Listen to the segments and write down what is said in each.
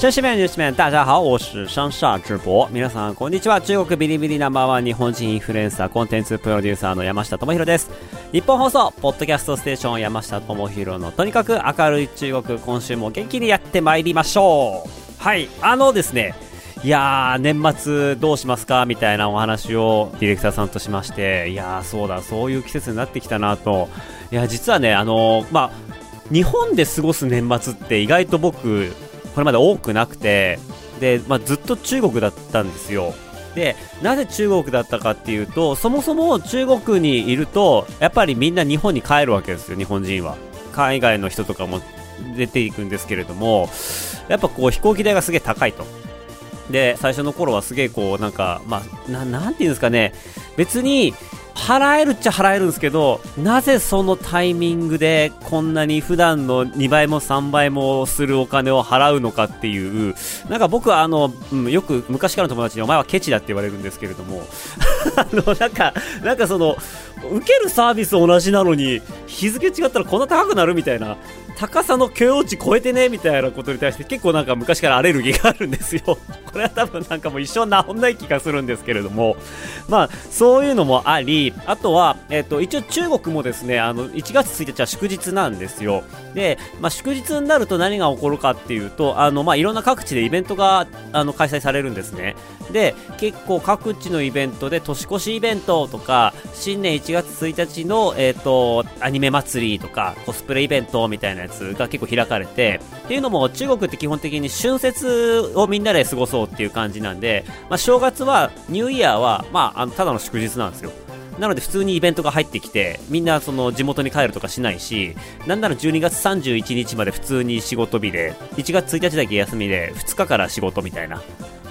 中国。绅士们、女士们，大家好，我是上下直播。皆さんこんにちは。中国ビリビリナンバーワン日本人インフルエンサーコンテンツプロデューサーの山下智博です。日本放送ポッドキャストステーション山下智博のとにかく明るい中国今週も元気にやってまいりましょう。はい、あのですね。いやー、年末どうしますか？みたいなお話をディレクターさんとしまして、いやー、そうだ、そういう季節になってきたなと。いや、実はね、あのーまあ、日本で過ごす年末って意外と僕、これまで多くなくて、で、まあ、ずっと中国だったんですよ。で、なぜ中国だったかっていうと、そもそも中国にいると、やっぱりみんな日本に帰るわけですよ、日本人は。海外の人とかも出ていくんですけれども、やっぱこう飛行機代がすげえ高いと。で、最初の頃はすげえこう、なんか、まあ、ななんていうんですかね、別に、払えるっちゃ払えるんですけど、なぜそのタイミングでこんなに普段の2倍も3倍もするお金を払うのかっていう、なんか僕はあの、うん、よく昔からの友達にお前はケチだって言われるんですけれども、あの、なんか、なんかその、受けるサービス同じなのに、日付違ったらこんな高くなるみたいな、高さの許容値超えてねみたいなことに対して結構なんか昔からアレルギーがあるんですよ。これは多分なんかもう一生治んない気がするんですけれども、まあそういうのもあり、あとは、えっ、と、一応中国もですね、あの、1月1日は祝日なんですよ。で、まあ祝日になると何が起こるかっていうと、あの、まあいろんな各地でイベントが、あの、開催されるんですね。で、結構各地のイベントで年越しイベントとか、新年1月1日の、えっ、と、アニメ祭りとか、コスプレイベントみたいなやつが結構開かれて、っていうのも中国って基本的に春節をみんなで過ごそうっていう感じなんで、まあ正月は、ニューイヤーは、まあ、あの、ただの祝日なんですよ。なので普通にイベントが入ってきて、みんなその地元に帰るとかしないし、なんなら12月31日まで普通に仕事日で、1月1日だけ休みで、2日から仕事みたいな。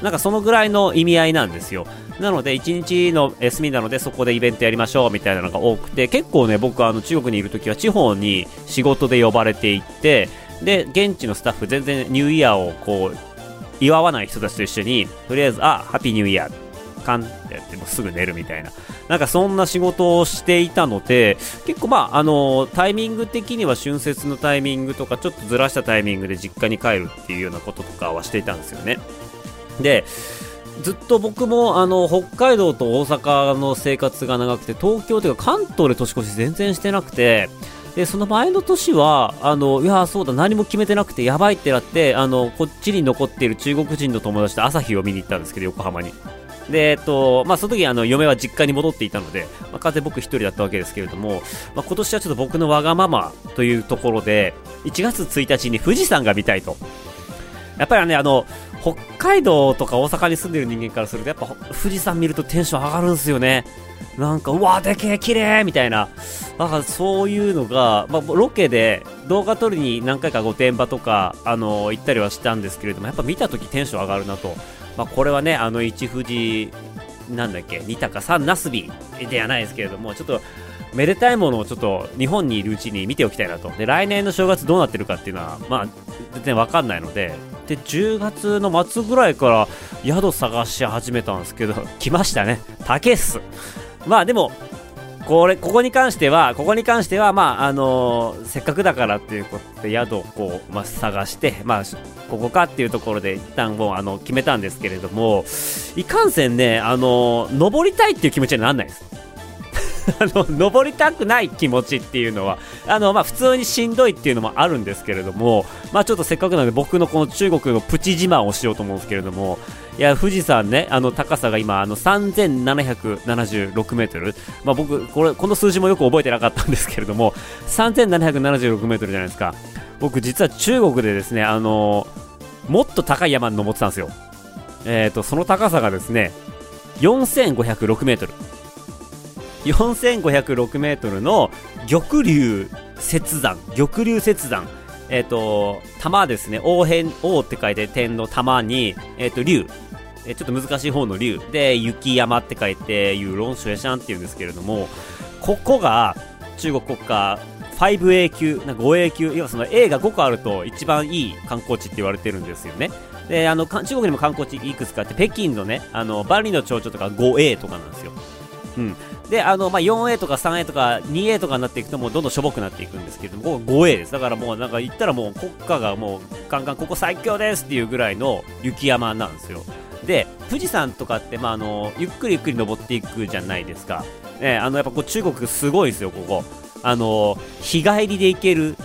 なんかそのぐらいの意味合いなんですよ。なので1日の休みなのでそこでイベントやりましょうみたいなのが多くて、結構ね、僕はあの中国にいる時は地方に仕事で呼ばれていって、で、現地のスタッフ全然ニューイヤーをこう、祝わない人たちと一緒に、とりあえず、あ、ハッピーニューイヤー、カンってやってもすぐ寝るみたいな。なんかそんな仕事をしていたので、結構まあ、あのタイミング的には春節のタイミングとか、ちょっとずらしたタイミングで実家に帰るっていうようなこととかはしていたんですよね。で、ずっと僕もあの北海道と大阪の生活が長くて東京というか関東で年越し全然してなくてでその前の年はあのいやそうだ何も決めてなくてやばいってなってあのこっちに残っている中国人の友達と朝日を見に行ったんですけど横浜にで、えっと、まあ、その時あの、嫁は実家に戻っていたので、まあ、完全僕一人だったわけですけれども、まあ、今年はちょっと僕のわがままというところで、1月1日に富士山が見たいと。やっぱりね、あの、北海道とか大阪に住んでる人間からすると、やっぱ富士山見るとテンション上がるんですよね。なんか、うわ、でけえ、綺麗みたいな。なんか、そういうのが、まあ、ロケで動画撮りに何回か御殿場とか、あの、行ったりはしたんですけれども、やっぱ見た時テンション上がるなと。まあ、これはね、あの、一富士、なんだっけ、二鷹三なすびではないですけれども、ちょっと、めでたいものをちょっと日本にいるうちに見ておきたいなと。で、来年の正月どうなってるかっていうのは、まあ、全然わかんないので、で、10月の末ぐらいから宿探し始めたんですけど、来ましたね。竹っす。まあでも、これ、ここに関しては、ここに関しては、まあ、あのーせっかくだからっていうことで宿をこう、まあ、探して、まあ、ここかっていうところで一旦もう、あの、決めたんですけれども、いかんせんね、あのー登りたいっていう気持ちになんないです。あの、登りたくない気持ちっていうのは、あの、まあ、普通にしんどいっていうのもあるんですけれども、まあ、ちょっとせっかくなので僕のこの中国のプチ自慢をしようと思うんですけれども、いや、富士山ね、あの、高さが今、あの、3776メートル。まあ、僕、これ、この数字もよく覚えてなかったんですけれども、3776メートルじゃないですか。僕、実は中国でですね、あのもっと高い山に登ってたんですよ。えっ、と、その高さがですね、4506メートル。4506メートルの玉龍雪山、玉龍雪山。えっ、と、玉ですね、王辺、王って書いて天の玉に、えっ、と、龍。えちょっと難しい方の龍。で、雪山って書いて、ユーロンシュエシャンって言うんですけれども、ここが中国国家 5A 級、な 5A 級、要はその A が5個あると一番いい観光地って言われてるんですよね。で、あの、中国にも観光地いくつかあって、北京のね、あの、万里の長城とか 5A とかなんですよ。うん。で、あの、まあ、4A とか 3A とか 2A とかになっていくともうどんどんしょぼくなっていくんですけれども、5A です。だからもうなんか言ったらもう国家がもうガンガンここ最強ですっていうぐらいの雪山なんですよ。で、富士山とかって、まあ、あの、ゆっくりゆっくり登っていくじゃないですか。ね、あの、やっぱこう中国すごいですよ、ここ。あの、日帰りで行ける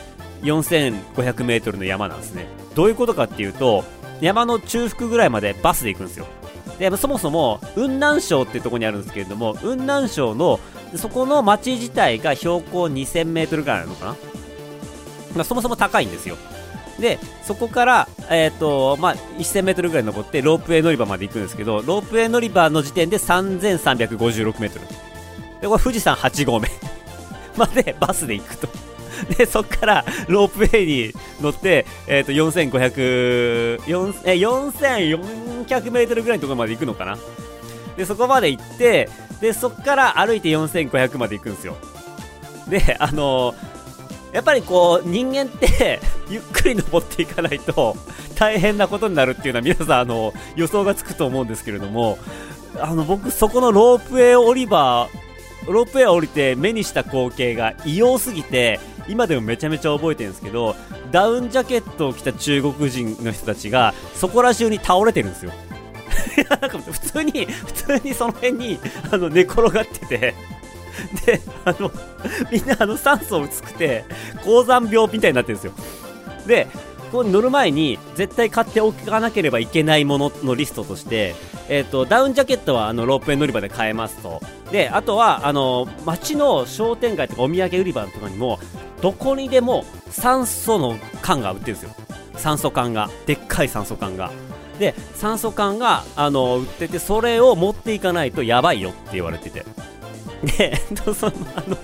4500メートルの山なんですね。どういうことかっていうと、山の中腹ぐらいまでバスで行くんですよ。で、そもそも、雲南省っていうとこにあるんですけれども、雲南省の、そこの町自体が標高2000メートルぐらいあるのかな？まあ、そもそも高いんですよ。で、そこから、え、ー、と、まあ、1000メートルぐらい登って、ロープウェイ乗り場まで行くんですけど、ロープウェイ乗り場の時点で3356メートル。で、これ富士山8合目 までバスで行くと。で、そっからロープウェイに乗って、えっ、ー、と、4500、4え、4400メートルぐらいのところまで行くのかな。で、そこまで行って、で、そっから歩いて4500まで行くんですよ。で、あのーやっぱりこう、人間って ゆっくり登っていかないと、大変なことになるっていうのは皆さん、あの、予想がつくと思うんですけれども、あの、僕、そこのロープウェイ降り場、ロープウェイ降りて目にした光景が異様すぎて、今でもめちゃめちゃ覚えてるんですけど、ダウンジャケットを着た中国人の人たちが、そこら中に倒れてるんですよ。なんか普通に、普通にその辺に、あの、寝転がってて、で、あの、みんなあの酸素薄くて、高山病みたいになってるんですよ。で、こに乗る前に絶対買っておかなければいけないもののリストとして、え、ー、と、ダウンジャケットはあのロープウェイ乗り場で買えますと。で、あとは、あの、街の商店街とかお土産売り場とかにも、どこにでも酸素の缶が売ってるんですよ。酸素缶が。でっかい酸素缶が。で、酸素缶が、あの、売ってて、それを持っていかないとやばいよって言われてて。で、その、あの、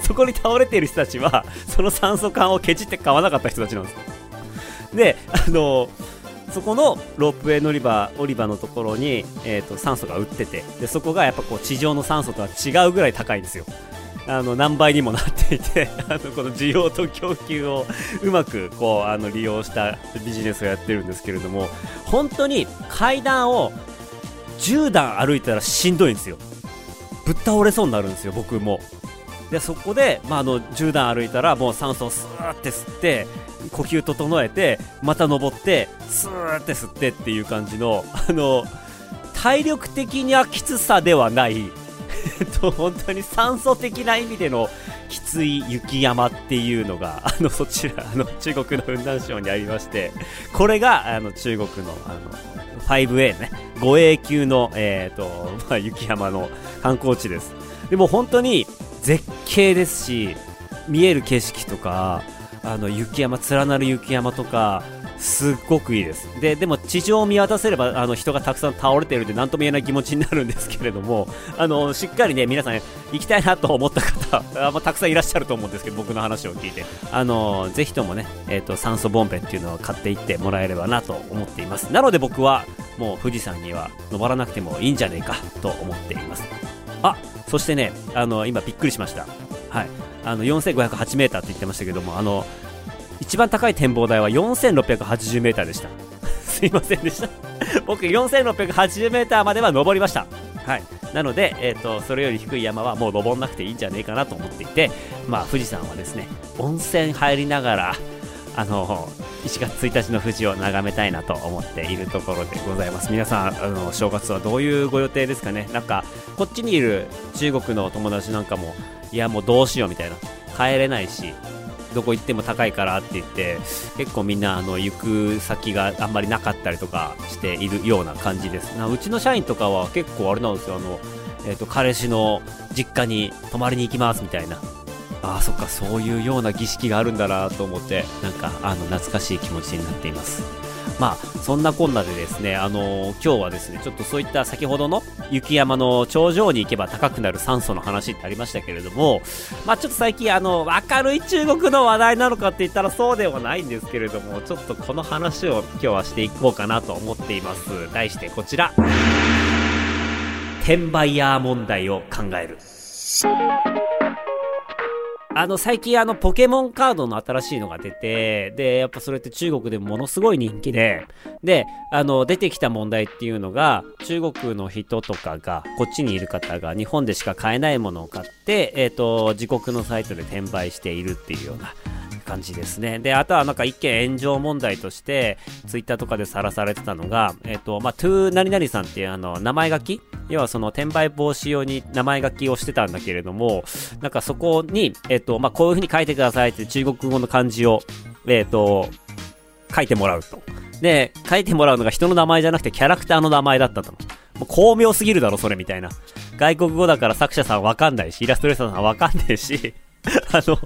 そこに倒れている人たちは、その酸素管をケチって買わなかった人たちなんです。で、あの、そこのロープウェイ乗り場、降り場のところに、えっ、ー、と、酸素が売ってて、で、そこがやっぱこう、地上の酸素とは違うぐらい高いんですよ。あの、何倍にもなっていて、あの、この需要と供給をうまく、こう、あの、利用したビジネスをやってるんですけれども、本当に階段を10段歩いたらしんどいんですよ。ぶっ倒れそうになるんですよ、僕も。で、そこで、まあ、あの、10段歩いたら、もう酸素をスーって吸って、呼吸整えて、また登って、スーって吸ってっていう感じの、あの、体力的にはきつさではない、と、本当に酸素的な意味でのきつい雪山っていうのが、あの、そちら、あの、中国の雲南省にありまして、これが、あの、中国の、あの、5A ね、5A 級の、え、ー、と、まあ、雪山の観光地です。でも本当に絶景ですし、見える景色とか、あの、雪山、連なる雪山とか、すっごくいいです。で、でも地上を見渡せれば、あの、人がたくさん倒れてるんで、なんとも言えない気持ちになるんですけれども、あの、しっかりね、皆さん、行きたいなと思った方、あま、たくさんいらっしゃると思うんですけど、僕の話を聞いて、あの、ぜひともね、えっ、ー、と、酸素ボンベっていうのを買っていってもらえればなと思っています。なので僕は、もう富士山には登らなくてもいいんじゃねえかと思っています。あ、そしてね、あの、今びっくりしました。はい。あの、4508メーターって言ってましたけども、あの、一番高い展望台は 4680m でした すいませんでした 僕 4680m までは登りましたはいなので、えーと、それより低い山はもう登んなくていいんじゃねえかなと思っていてまあ富士山はですね温泉入りながらあの1月1日の富士を眺めたいなと思っているところでございます。皆さんあの正月はどういうご予定ですかね？なんかこっちにいる中国の友達なんかもいやもうどうしようみたいな。帰れないしどこ行っても高いからって言って結構みんなあの行く先があんまりなかったりとかしているような感じです。なうちの社員とかは結構あれなんですよ。あの、えーと、彼氏の実家に泊まりに行きますみたいな。ああそっかそういうような儀式があるんだなと思ってなんかあの懐かしい気持ちになっていますまあ、そんなこんなでですね、あのー、今日はですね、ちょっとそういった先ほどの雪山の頂上に行けば高くなる酸素の話ってありましたけれども、まあちょっと最近あの、明るい中国の話題なのかって言ったらそうではないんですけれども、ちょっとこの話を今日はしていこうかなと思っています。題してこちら。転売ヤー問題を考える。あの、最近あの、ポケモンカードの新しいのが出て、で、やっぱそれって中国でものすごい人気で、で、あの、出てきた問題っていうのが、中国の人とかが、こっちにいる方が日本でしか買えないものを買って、えっ、ー、と、自国のサイトで転売しているっていうような、感じですね。で、あとはなんか一件炎上問題として、ツイッターとかでさらされてたのが、えっ、ー、と、まあ、トゥー何々さんっていうあの、名前書き要はその転売防止用に名前書きをしてたんだけれども、なんかそこに、えっ、と、まあ、こういう風に書いてくださいって中国語の漢字を、えっ、と、書いてもらうと。で、書いてもらうのが人の名前じゃなくてキャラクターの名前だったと。もう巧妙すぎるだろ、それみたいな。外国語だから作者さんわかんないし、イラストレーターさんわかんないし、あの、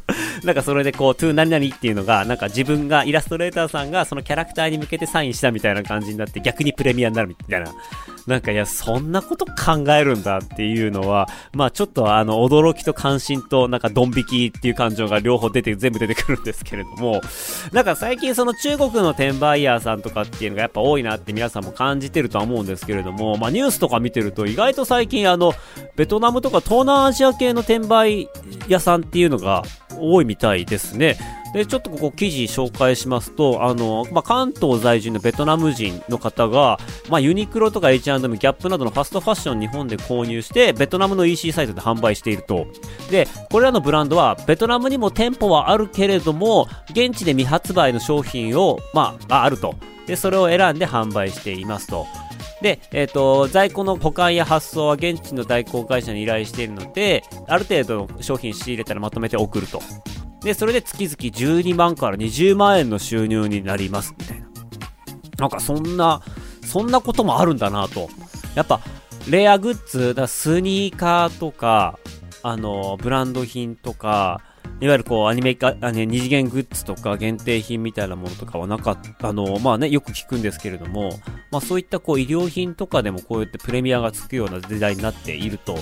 なんかそれでこう、トゥー何々っていうのが、なんか自分が、イラストレーターさんがそのキャラクターに向けてサインしたみたいな感じになって逆にプレミアになるみたいな。なんかいや、そんなこと考えるんだっていうのは、まあちょっとあの、驚きと関心となんかドン引きっていう感情が両方出て、全部出てくるんですけれども、なんか最近その中国の転売ヤーさんとかっていうのがやっぱ多いなって皆さんも感じてるとは思うんですけれども、まあニュースとか見てると意外と最近あの、ベトナムとか東南アジア系の転売屋さんっていうのが多いみたいですね。で、ちょっとここ記事紹介しますと、あの、まあ、関東在住のベトナム人の方が、まあ、ユニクロとか H&M、ギャップなどのファストファッション日本で購入して、ベトナムの EC サイトで販売していると。で、これらのブランドは、ベトナムにも店舗はあるけれども、現地で未発売の商品を、まあ、あると。で、それを選んで販売していますと。で、えっ、ー、と、在庫の保管や発送は現地の代行会社に依頼しているので、ある程度の商品仕入れたらまとめて送ると。で、それで月々12万から20万円の収入になります、みたいな。なんかそんな、そんなこともあるんだなと。やっぱ、レアグッズ、だスニーカーとか、あの、ブランド品とか、いわゆるこう、アニメか、あね、二次元グッズとか限定品みたいなものとかはなかった、あの、まあね、よく聞くんですけれども、まあそういったこう、医療品とかでもこうやってプレミアがつくような時代になっていると。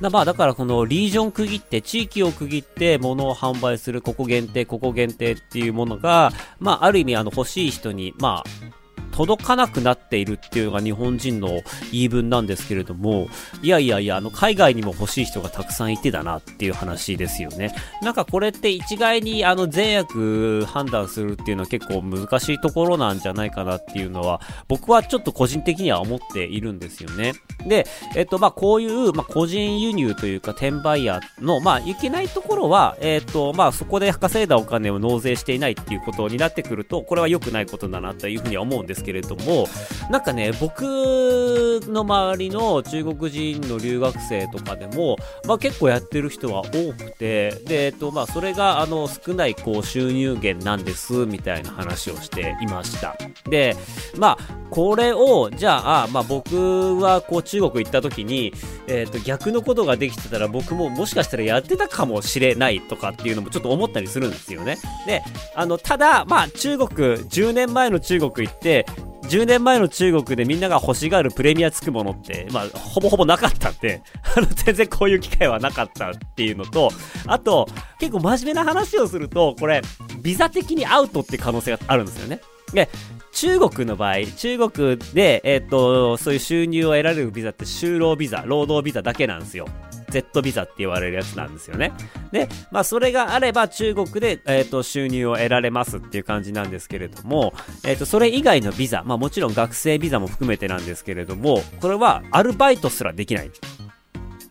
まあだからこのリージョン区切って、地域を区切って物を販売する、ここ限定、ここ限定っていうものが、まあある意味あの欲しい人に、まあ、届かなくなっているっていうのが日本人の言い分なんですけれども、いやいやいや、あの、海外にも欲しい人がたくさんいてだなっていう話ですよね。なんかこれって一概にあの、善悪判断するっていうのは結構難しいところなんじゃないかなっていうのは、僕はちょっと個人的には思っているんですよね。で、えっと、まあ、こういう、まあ、個人輸入というか、転売屋の、まあ、いけないところは、えっと、まあ、そこで稼いだお金を納税していないっていうことになってくると、これは良くないことだなというふうには思うんですけれども、なんかね、僕の周りの中国人の留学生とかでも、まあ、結構やってる人は多くて、で、えっと、まあ、それが、あの、少ない、こう、収入源なんです、みたいな話をしていました。で、まあ、これを、じゃあ、まあ、僕は、こう、中国行った時に、えっ、と、逆のことができてたら僕ももしかしたらやってたかもしれないとかっていうのもちょっと思ったりするんですよね。で、あの、ただ、まあ、中国、10年前の中国行って、10年前の中国でみんなが欲しがるプレミアつくものって、まあ、ほぼほぼなかったんで、あの、全然こういう機会はなかったっていうのと、あと、結構真面目な話をすると、これ、ビザ的にアウトって可能性があるんですよね。で、中国の場合、中国で、えっ、ー、と、そういう収入を得られるビザって就労ビザ、労働ビザだけなんですよ。Z ビザって言われるやつなんですよね。で、まあそれがあれば中国で、えっ、ー、と、収入を得られますっていう感じなんですけれども、えっ、ー、と、それ以外のビザ、まあもちろん学生ビザも含めてなんですけれども、これはアルバイトすらできない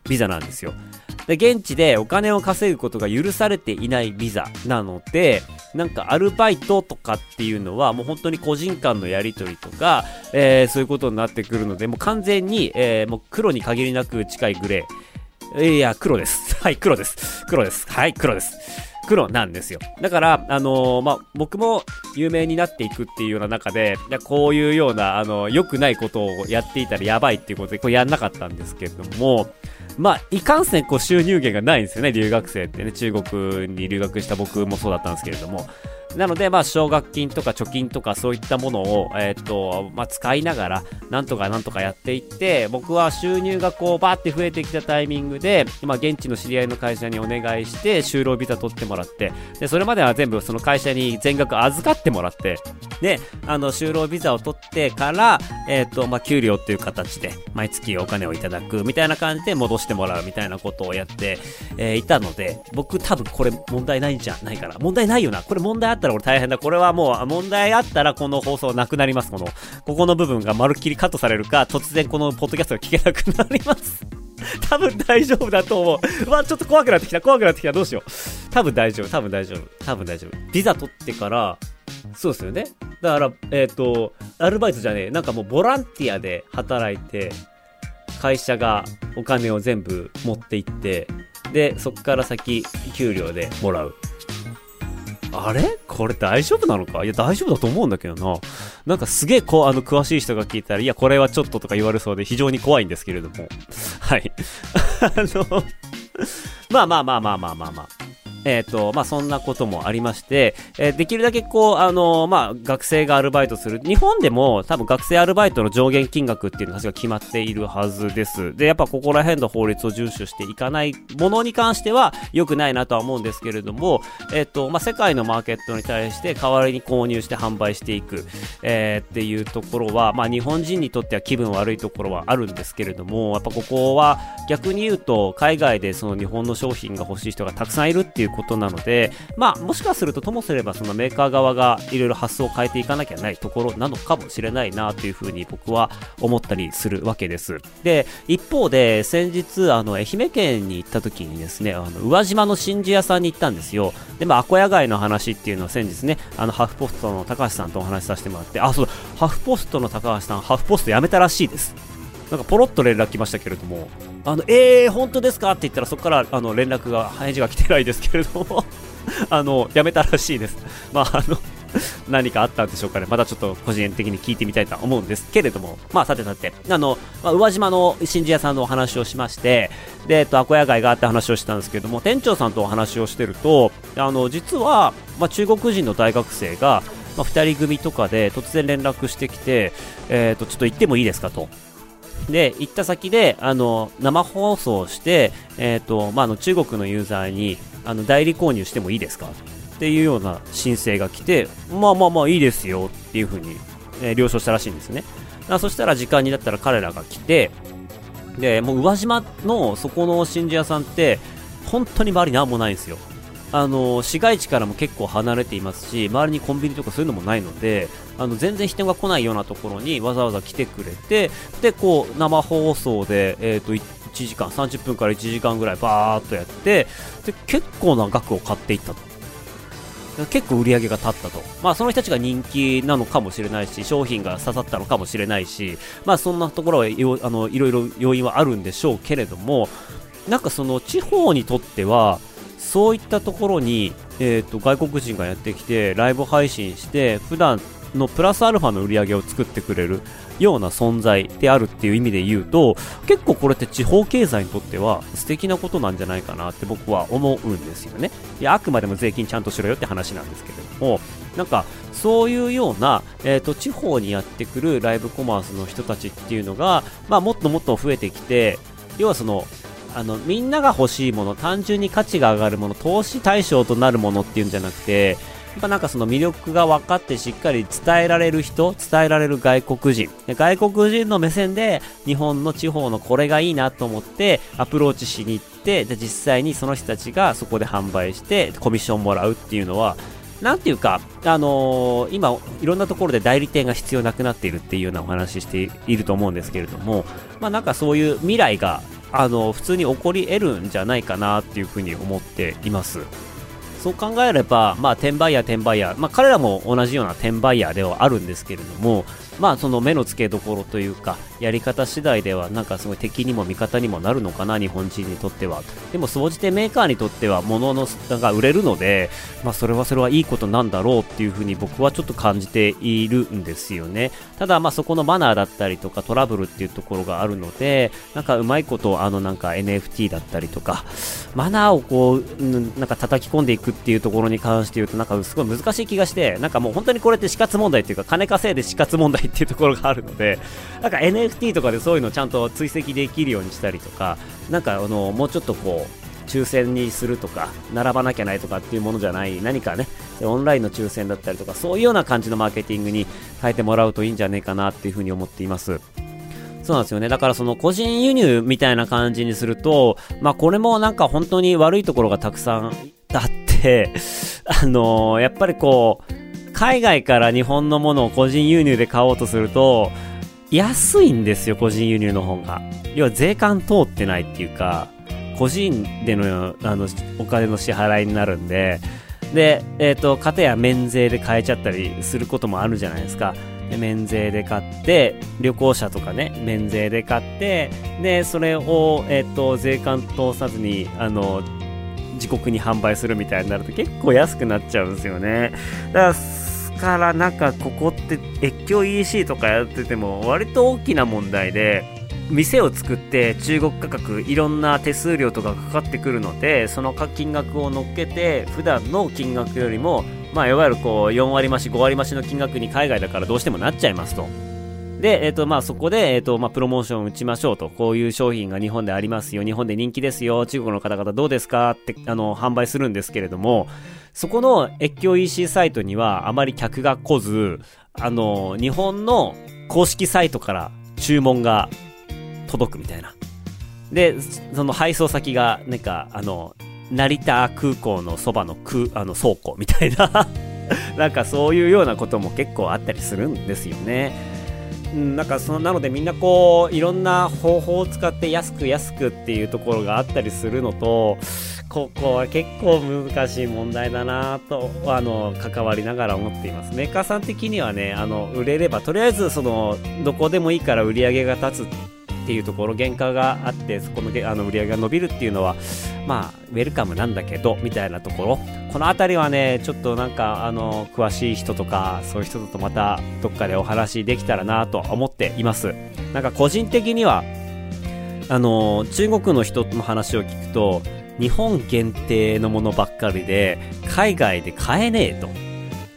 ビザなんですよ。で、現地でお金を稼ぐことが許されていないビザなので、なんかアルバイトとかっていうのはもう本当に個人間のやり取りとか、えー、そういうことになってくるので、もう完全に、えー、もう黒に限りなく近いグレー。いや、黒です。はい、黒です。黒です。はい、黒です。黒なんですよ。だから、あのー、まあ、僕も有名になっていくっていうような中で、こういうような、あの、良くないことをやっていたらやばいっていうことで、これやんなかったんですけれども、まあ、いかんせんこう収入源がないんですよね、留学生ってね。中国に留学した僕もそうだったんですけれども。なので、まあ、奨学金とか貯金とかそういったものを、えっ、と、まあ、使いながら、なんとかなんとかやっていって、僕は収入がこう、バーって増えてきたタイミングで、今、現地の知り合いの会社にお願いして、就労ビザ取ってもらって、で、それまでは全部その会社に全額預かってもらって、で、あの、就労ビザを取ってから、えっ、と、まあ、給料っていう形で、毎月お金をいただく、みたいな感じで戻してもらうみたいなことをやって、えー、いたので、僕多分これ問題ないんじゃないかな。問題ないよな。これ問題あったら俺大変だ。これはもう問題あったらこの放送なくなります。この、ここの部分がまるっきりカットされるか、突然このポッドキャストが聞けなくなります。多分大丈夫だと思う。うわ、ちょっと怖くなってきた、怖くなってきた、どうしよう。多分大丈夫、多分大丈夫、多分大丈夫。ビザ取ってから、そうですよね。だから、えっ、ー、と、アルバイトじゃねえ、なんかもうボランティアで働いて、会社がお金を全部持っていって、で、そっから先、給料でもらう。あれ？これ大丈夫なのか？いや、大丈夫だと思うんだけどな。なんかすげえ、こう、あの、詳しい人が聞いたら、いや、これはちょっととか言われそうで非常に怖いんですけれども。はい。あのまあまあまあまあまあまあまあ。えっ、ー、と、まあ、そんなこともありまして、えー、できるだけこう、あのー、まあ、学生がアルバイトする。日本でも多分学生アルバイトの上限金額っていうのが決まっているはずです。で、やっぱここら辺の法律を遵守していかないものに関しては良くないなとは思うんですけれども、えっ、と、まあ、世界のマーケットに対して代わりに購入して販売していく、えっていうところは、まあ、日本人にとっては気分悪いところはあるんですけれども、やっぱここは逆に言うと、海外でその日本の商品が欲しい人がたくさんいるっていうことなので、まあ、もしかするとともすればそのメーカー側がいろいろ発想を変えていかなきゃないところなのかもしれないなというふうに僕は思ったりするわけです。で、一方で先日、あの、愛媛県に行った時にですね、あの、宇和島の真珠屋さんに行ったんですよ。で、まあ、アコヤ貝の話っていうのを先日ね、あの、ハーフポストの高橋さんとお話しさせてもらって、あ、そう、ハーフポストの高橋さん、ハーフポスト辞めたらしいです。なんかポロッと連絡来ましたけれども、あの、えー、本当ですかって言ったらそこからあの連絡が、返事が来てないですけれども あの、やめたらしいです。まあ、あの何かあったんでしょうかね。またちょっと個人的に聞いてみたいと思うんですけれども、まあさてさて、あの、まあ、宇和島の真珠屋さんのお話をしまして、で、えっと、アコヤ街があって話をしたんですけれども、店長さんとお話をしてると、あの、実は、まあ中国人の大学生が、まあ、2人組とかで突然連絡してきて、えっ、ー、と、ちょっと行ってもいいですかと。で、行った先で、あの、生放送して、えっ、ー、と、まあ、あの、中国のユーザーに、あの、代理購入してもいいですか？っていうような申請が来て、まあまあまあいいですよっていうふうに、えー、了承したらしいんですね。そしたら時間になったら彼らが来て、で、もう宇和島のそこの真珠屋さんって、本当に周りなんもないんですよ。あの市街地からも結構離れていますし周りにコンビニとかそういうのもないのであの全然人が来ないようなところにわざわざ来てくれてでこう生放送で、えーと、1時間30分から1時間ぐらいバーっとやってで結構な額を買っていったと。結構売り上げが立ったと。まあその人たちが人気なのかもしれないし、商品が刺さったのかもしれないし、まあそんなところはあのいろいろ要因はあるんでしょうけれども、なんかその地方にとっては、そういったところに、えーと、外国人がやってきてライブ配信して普段のプラスアルファの売り上げを作ってくれるような存在であるっていう意味で言うと結構これって地方経済にとっては素敵なことなんじゃないかなって僕は思うんですよね。いやあくまでも税金ちゃんとしろよって話なんですけれどもなんかそういうような、えーと、地方にやってくるライブコマースの人たちっていうのが、まあ、もっともっと増えてきて要はそのあのみんなが欲しいもの単純に価値が上がるもの投資対象となるものっていうんじゃなくてやっぱなんかその魅力が分かってしっかり伝えられる人伝えられる外国人。外国人の目線で日本の地方のこれがいいなと思ってアプローチしに行ってで実際にその人たちがそこで販売してコミッションもらうっていうのはなんていうか、あのー、今、いろんなところで代理店が必要なくなっているっていうようなお話していると思うんですけれども、まあなんかそういう未来があの普通に起こり得るんじゃないかなっていうふうに思っています。そう考えれば、まあ、転売ヤー、転売ヤー、まあ、彼らも同じような転売ヤーではあるんですけれども、まあその目の付けどころというかやり方次第ではなんかすごい敵にも味方にもなるのかな日本人にとっては。でも総じてメーカーにとっては物のが売れるのでまあそれはそれはいいことなんだろうっていうふうに僕はちょっと感じているんですよね。ただまあそこのマナーだったりとかトラブルっていうところがあるのでなんかうまいことあのなんか NFT だったりとかマナーをこうなんか叩き込んでいくっていうところに関して言うとなんかすごい難しい気がしてなんかもう本当にこれって死活問題っていうか金稼いで死活問題っていうところがあるので なんか NFT とかでそういうのちゃんと追跡できるようにしたりとかなんかあのもうちょっとこう抽選にするとか並ばなきゃないとかっていうものじゃない何かねオンラインの抽選だったりとかそういうような感じのマーケティングに変えてもらうといいんじゃねえかなっていうふうに思っていますそうなんですよね。だからその個人輸入みたいな感じにすると、まあこれもなんか本当に悪いところがたくさんあって、あのー、やっぱりこう、海外から日本のものを個人輸入で買おうとすると、安いんですよ、個人輸入の方が。要は税関通ってないっていうか、個人での、あの、お金の支払いになるんで、で、えっ、ー、と、片や免税で買えちゃったりすることもあるじゃないですか。免税で買って旅行者とかね免税で買ってでそれを、えーと、税関通さずにあの自国に販売するみたいになると結構安くなっちゃうんですよねだからからなんかここって越境 EC とかやってても割と大きな問題で店を作って中国価格いろんな手数料とかかかってくるのでその金額を乗っけて普段の金額よりもまあ、いわゆるこう4割増し、5割増しの金額に海外だからどうしてもなっちゃいますと。で、えっ、ー、と、まあ、そこで、えっ、ー、と、まあ、プロモーション打ちましょうと。こういう商品が日本でありますよ。日本で人気ですよ。中国の方々どうですかって、あの、販売するんですけれども、そこの越境 EC サイトにはあまり客が来ず、あの、日本の公式サイトから注文が届くみたいな。で、その配送先が、なんか、あの、成田空港のそばの空あの倉庫みたいな なんかそういうようなことも結構あったりするんですよね。うん、なんかそのなのでみんなこういろんな方法を使って安く安くっていうところがあったりするのとここは結構難しい問題だなとあの関わりながら思っています。メーカーさん的にはねあの売れればとりあえずそのどこでもいいから売り上げが立つっていうところ原価があってそこのあの売り上げが伸びるっていうのはまあウェルカムなんだけどみたいなところ。この辺りはねちょっとなんかあの詳しい人とかそういう人とまたどっかでお話できたらなと思っています。なんか個人的にはあの中国の人の話を聞くと日本限定のものばっかりで海外で買えねえと。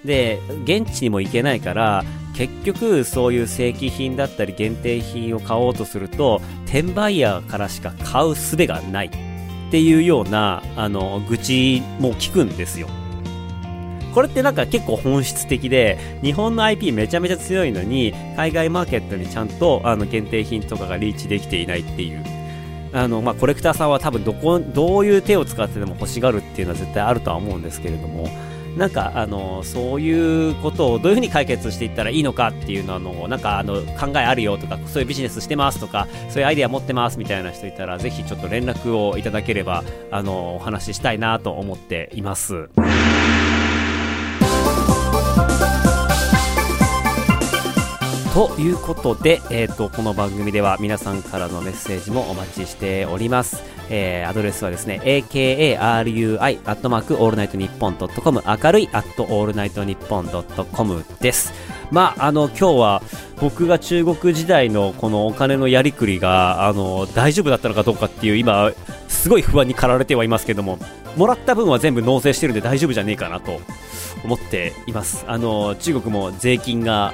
で現地にも行けないから結局そういう正規品だったり限定品を買おうとすると転売ヤーからしか買う術がないっていうようなあの愚痴も聞くんですよ。これってなんか結構本質的で日本の IP めちゃめちゃ強いのに海外マーケットにちゃんとあの限定品とかがリーチできていないっていう。あの、まあ、コレクターさんは多分どこどういう手を使ってでも欲しがるっていうのは絶対あるとは思うんですけれどもなんかあのそういうことをどういうふうに解決していったらいいのかっていうののなんかあの考えあるよとかそういうビジネスしてますとかそういうアイデア持ってますみたいな人いたらぜひちょっと連絡をいただければあのお話ししたいなと思っています。ということで、えーと、この番組では皆さんからのメッセージもお待ちしております。えー、アドレスはですね、akarui アットマークオールナイトニッポンドットコム明るいアットオールナイトニッポンドットコムです。まあ、あの、今日は僕が中国時代のこのお金のやりくりが、あの、大丈夫だったのかどうかっていう今、すごい不安に駆られてはいますけども、もらった分は全部納税してるんで大丈夫じゃねえかなと思っています。あの、中国も税金が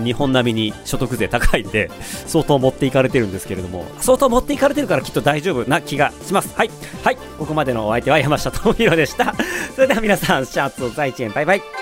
日本並みに所得税高いんで、相当持っていかれてるんですけれども、相当持っていかれてるからきっと大丈夫な気がします。はい。はい。ここまでのお相手は山下智博でした。それでは皆さん、シャツを在地園バイバイ。